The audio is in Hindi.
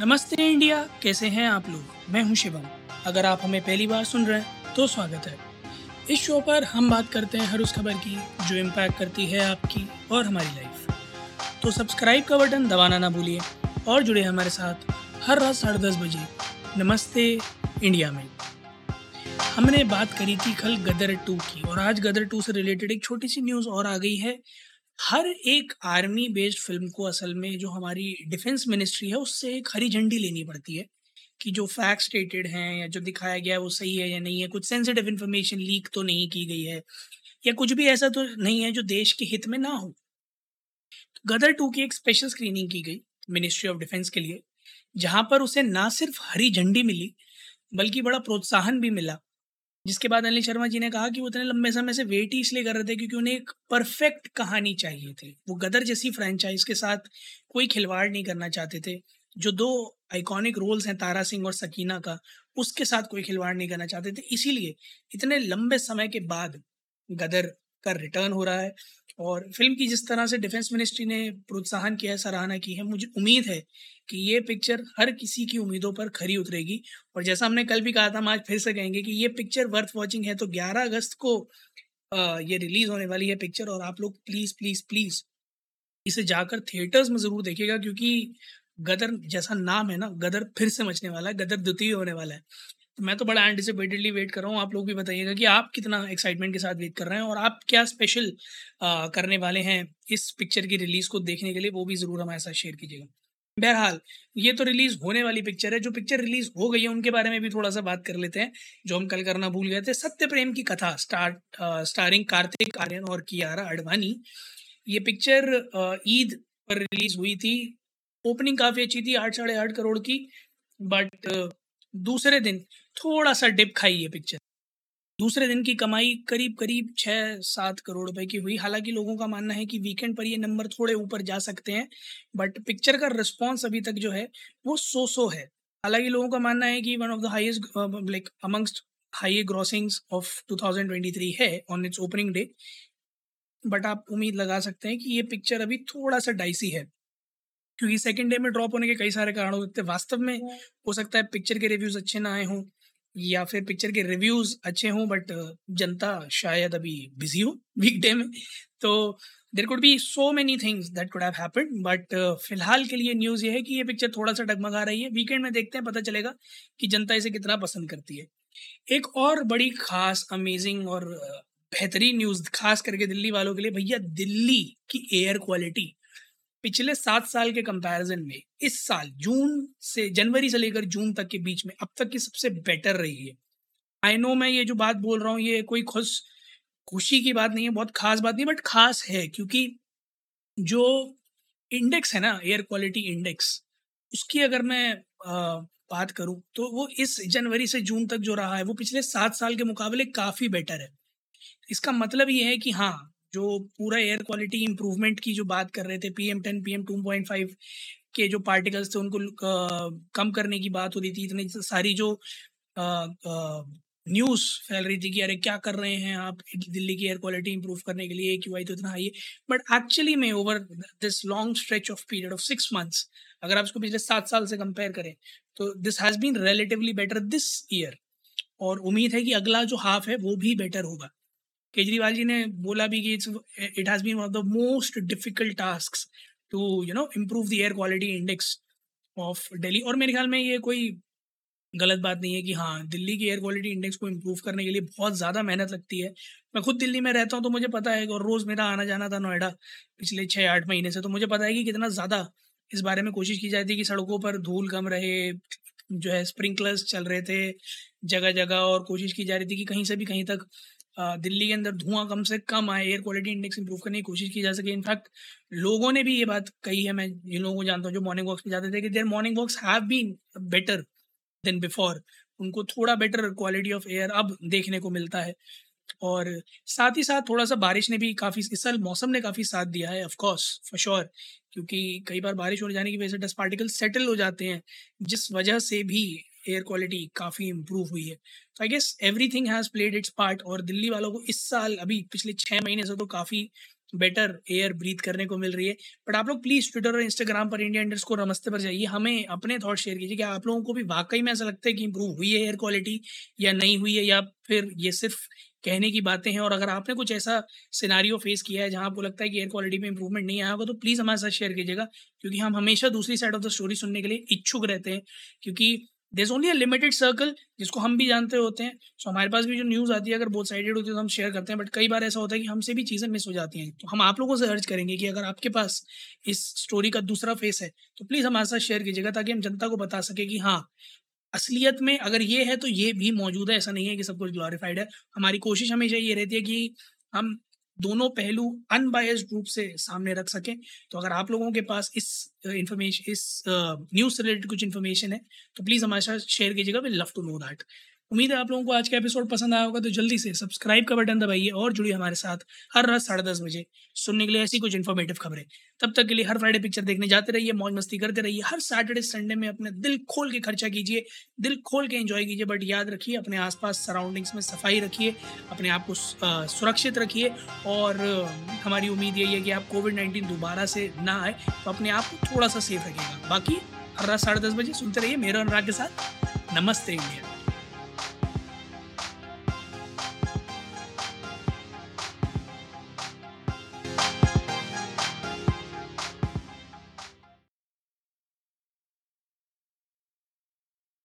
नमस्ते इंडिया, कैसे हैं आप लोग? मैं हूँ शिवम। अगर आप हमें पहली बार सुन रहे हैं तो स्वागत है। इस शो पर हम बात करते हैं हर उस खबर की, जो इम्पैक्ट करती है आपकी और हमारी लाइफ तो सब्सक्राइब का बटन दबाना ना भूलिए और जुड़े हमारे साथ हर रात साढ़े दस बजे नमस्ते इंडिया में। हमने बात करी थी कल गदर टू की और आज गदर टू से रिलेटेड एक छोटी सी न्यूज़ और आ गई है हर एक आर्मी बेस्ड फ़िल्म को असल में जो हमारी डिफेंस मिनिस्ट्री है, उससे एक हरी झंडी लेनी पड़ती है कि जो फैक्ट स्टेटेड हैं या जो दिखाया गया है वो सही है या नहीं है। कुछ सेंसिटिव इन्फॉर्मेशन लीक तो नहीं की गई है या कुछ भी ऐसा तो नहीं है जो देश के हित में ना हो। गदर टू की एक स्पेशल स्क्रीनिंग की गई मिनिस्ट्री ऑफ़ डिफेंस के लिए, जहाँ पर उसे ना सिर्फ़ हरी झंडी मिली, बल्कि बड़ा प्रोत्साहन भी मिला जिसके बाद अनिल शर्मा जी ने कहा कि वो इतने लंबे समय से वेट ही इसलिए कर रहे थे क्योंकि उन्हें एक परफेक्ट कहानी चाहिए थी। वो गदर जैसी फ्रेंचाइज के साथ कोई खिलवाड़ नहीं करना चाहते थे। जो दो आइकॉनिक रोल्स हैं, तारा सिंह और सकीना का, उसके साथ कोई खिलवाड़ नहीं करना चाहते थे। इसीलिए इतने लंबे समय के बाद गदर का रिटर्न हो रहा है। और फ़िल्म की जिस तरह से डिफेंस मिनिस्ट्री ने प्रोत्साहन किया है, सराहना की है, मुझे उम्मीद है कि ये पिक्चर हर किसी की उम्मीदों पर खरी उतरेगी। और जैसा हमने कल भी कहा था, हम आज फिर से कहेंगे कि ये पिक्चर वर्थ वॉचिंग है तो 11 अगस्त को ये रिलीज़ होने वाली है पिक्चर, और आप लोग प्लीज़ प्लीज़ प्लीज़ इसे जाकर थिएटर्स में ज़रूर देखिएगा, क्योंकि गदर जैसा नाम है ना, गदर फिर से मचने वाला है, गदर द्वितीय होने वाला है। तो मैं तो बड़ा एंटिसिपेटेडली वेट कर रहा हूँ। आप लोग भी बताइएगा कि आप कितना एक्साइटमेंट के साथ वेट कर रहे हैं और आप क्या स्पेशल करने वाले हैं इस पिक्चर की रिलीज़ को देखने के लिए, वो भी ज़रूर हमारे साथ शेयर कीजिएगा। बहरहाल, ये तो रिलीज़ होने वाली पिक्चर है। जो पिक्चर रिलीज़ हो गई है, उनके बारे में भी थोड़ा सा बात कर लेते हैं, जो हम कल करना भूल गए थे। सत्य प्रेम की कथा, स्टार स्टारिंग कार्तिक आर्यन और कियारा अडवाणी ये पिक्चर ईद पर रिलीज़ हुई थी। ओपनिंग काफ़ी अच्छी थी, आठ, साढ़े आठ करोड़ की बट दूसरे दिन थोड़ा सा डिप खाई ये पिक्चर दूसरे दिन की कमाई करीब करीब छः सात करोड़ रुपए की हुई। हालाँकि लोगों का मानना है कि वीकेंड पर ये नंबर थोड़े ऊपर जा सकते हैं बट पिक्चर का रिस्पॉन्स अभी तक जो है, वो सो सो है। हालाँकि लोगों का मानना है कि one of the highest like amongst high grossings of 2023 है on its opening day but आप उम्मीद लगा सकते हैं कि ये पिक्चर अभी थोड़ा सा डाइसी है। क्योंकि सेकेंड डे में ड्रॉप होने के कई सारे कारण हो सकते हैं। वास्तव में हो सकता है पिक्चर के रिव्यूज़ अच्छे ना आए हों या फिर पिक्चर के रिव्यूज़ अच्छे हों बट जनता शायद अभी बिज़ी हो वीकडे में। तो there could be so many things that could have happened but फ़िलहाल के लिए न्यूज़ ये है कि ये पिक्चर थोड़ा सा डगमगा रही है। वीकेंड में देखते हैं पता चलेगा कि जनता इसे कितना पसंद करती है। एक और बड़ी खास अमेजिंग और बेहतरीन न्यूज़ खास करके दिल्ली वालों के लिए भैया दिल्ली की एयर क्वालिटी पिछले सात साल के कंपैरिजन में इस साल जून से जनवरी से लेकर जून तक के बीच में अब तक की सबसे बेटर रही है। आई नो मैं ये जो बात बोल रहा हूँ ये कोई खुश खुशी की बात नहीं है बहुत खास बात नहीं बट खास है क्योंकि जो इंडेक्स है ना एयर क्वालिटी इंडेक्स उसकी अगर मैं आ, बात करूँ तो वो इस जनवरी से जून तक जो रहा है वो पिछले सात साल के मुकाबले काफ़ी बेटर है। इसका मतलब ये है कि हाँ जो पूरा एयर क्वालिटी इम्प्रूवमेंट की जो बात कर रहे थे P M ten P M two point five के जो पार्टिकल्स थे, उनको कम करने की बात हो रही थी। इतनी सारी जो न्यूज़ फैल रही थी कि अरे, क्या कर रहे हैं आप दिल्ली की एयर क्वालिटी इंप्रूव करने के लिए क्यू आई तो इतना हाई है। बट एक्चुअली में over this long stretch of period of six months अगर आप इसको पिछले सात साल से कंपेयर करें तो this has been relatively better this year और उम्मीद है कि अगला जो हाफ़ है, वो भी बेटर होगा। केजरीवाल जी ने बोला भी कि it's it has been one of the most difficult task to you know improve the air quality index of Delhi और मेरे ख्याल में ये कोई गलत बात नहीं है कि हाँ दिल्ली की एयर क्वालिटी इंडेक्स को इम्प्रूव करने के लिए बहुत ज़्यादा मेहनत लगती है। मैं खुद दिल्ली में रहता हूँ तो मुझे पता है और रोज़ मेरा आना जाना था नोएडा पिछले छः आठ महीने से तो मुझे पता है कि कितना ज़्यादा इस बारे में कोशिश की जाती है कि सड़कों पर धूल कम रहे, जो है स्प्रिंकलर्स चल रहे थे जगह जगह और कोशिश की जा रही थी कि कहीं से भी कहीं तक दिल्ली के अंदर धुआँ कम से कम आए एयर क्वालिटी इंडेक्स इंप्रूव करने की कोशिश की जा सके। इनफैक्ट लोगों ने भी ये बात कही है, मैं जिन लोगों को जानता हूँ जो मॉर्निंग वॉक्स पे जाते थे कि there morning walks have been better than before उनको थोड़ा बेटर क्वालिटी ऑफ़ एयर अब देखने को मिलता है। और साथ ही साथ थोड़ा सा बारिश ने भी काफ़ी, इस साल मौसम ने काफ़ी साथ दिया है ऑफ़ कोर्स फॉर श्योर क्योंकि कई बार बारिश हो जाने की वजह से डस्ट पार्टिकल सेटल हो जाते हैं, जिस वजह से भी एयर क्वालिटी काफ़ी इम्प्रूव हुई है। तो I guess everything has played its part और दिल्ली वालों को इस साल अभी पिछले छः महीने से तो काफ़ी बेटर एयर ब्रीथ करने को मिल रही है। बट आप लोग प्लीज़ ट्विटर और इंस्टाग्राम पर इंडिया इंडर्स को नमस्ते पर जाइए। हमें अपने थॉट शेयर कीजिए कि आप लोगों को भी वाकई में ऐसा लगता है कि इंप्रूव हुई है एयर क्वालिटी या नहीं हुई है या फिर ये सिर्फ़ कहने की बातें हैं? और अगर आपने कुछ ऐसा सिनारियो फेस किया है जहाँ आपको लगता है कि एयर क्वालिटी में इंप्रूवमेंट नहीं आया होगा तो प्लीज़ हमारे साथ शेयर कीजिएगा। क्योंकि हम हमेशा दूसरी साइड ऑफ़ द स्टोरी सुनने के लिए इच्छुक रहते हैं। क्योंकि there only a limited circle जिसको हम भी जानते होते हैं। सो हमारे पास भी जो न्यूज़ आती है, अगर बहुत साइडेड होती है तो हम शेयर करते हैं बट कई बार ऐसा होता है कि हमसे भी चीज़ें मिस हो जाती हैं। तो हम आप लोगों से अर्ज़ करेंगे कि अगर आपके पास इस स्टोरी का दूसरा फेस है तो प्लीज़ हमारे साथ शेयर कीजिएगा ताकि हम जनता को बता सके कि हाँ असलियत में अगर ये है तो ये भी मौजूद है। ऐसा नहीं है कि सब कुछ ग्लोरीफाइड है। हमारी कोशिश हमेशा ये रहती है कि हम दोनों पहलू अनबायस्ड रूप से सामने रख सकें। तो अगर आप लोगों के पास इस इंफॉर्मेशन इस न्यूज़ से रिलेटेड कुछ इन्फॉर्मेशन है तो प्लीज़ हमारे साथ शेयर कीजिएगा। Will love to know that उम्मीद है आप लोगों को आज का एपिसोड पसंद आया होगा तो जल्दी से सब्सक्राइब का बटन दबाइए और जुड़िए हमारे साथ हर रात साढ़े दस बजे। सुनने के लिए ऐसी कुछ इन्फॉर्मेटिव खबरें। तब तक के लिए हर फ्राइडे पिक्चर देखने जाते रहिए, मौज मस्ती करते रहिए, हर सैटरडे संडे में अपने दिल खोल के खर्चा कीजिए, दिल खोल के एंजॉय कीजिए बट याद रखिए, अपने आसपास सराउंडिंग्स में सफ़ाई रखिए, अपने आप को सुरक्षित रखिए, और हमारी उम्मीद यही है कि आप कोविड नाइन्टीन दोबारा से ना आए तो अपने आप को थोड़ा सा सेफ़ रखिएगा। बाकी हर रात साढ़े दस बजे सुनते रहिए, मेरा अनुराग के साथ, नमस्ते इंडिया।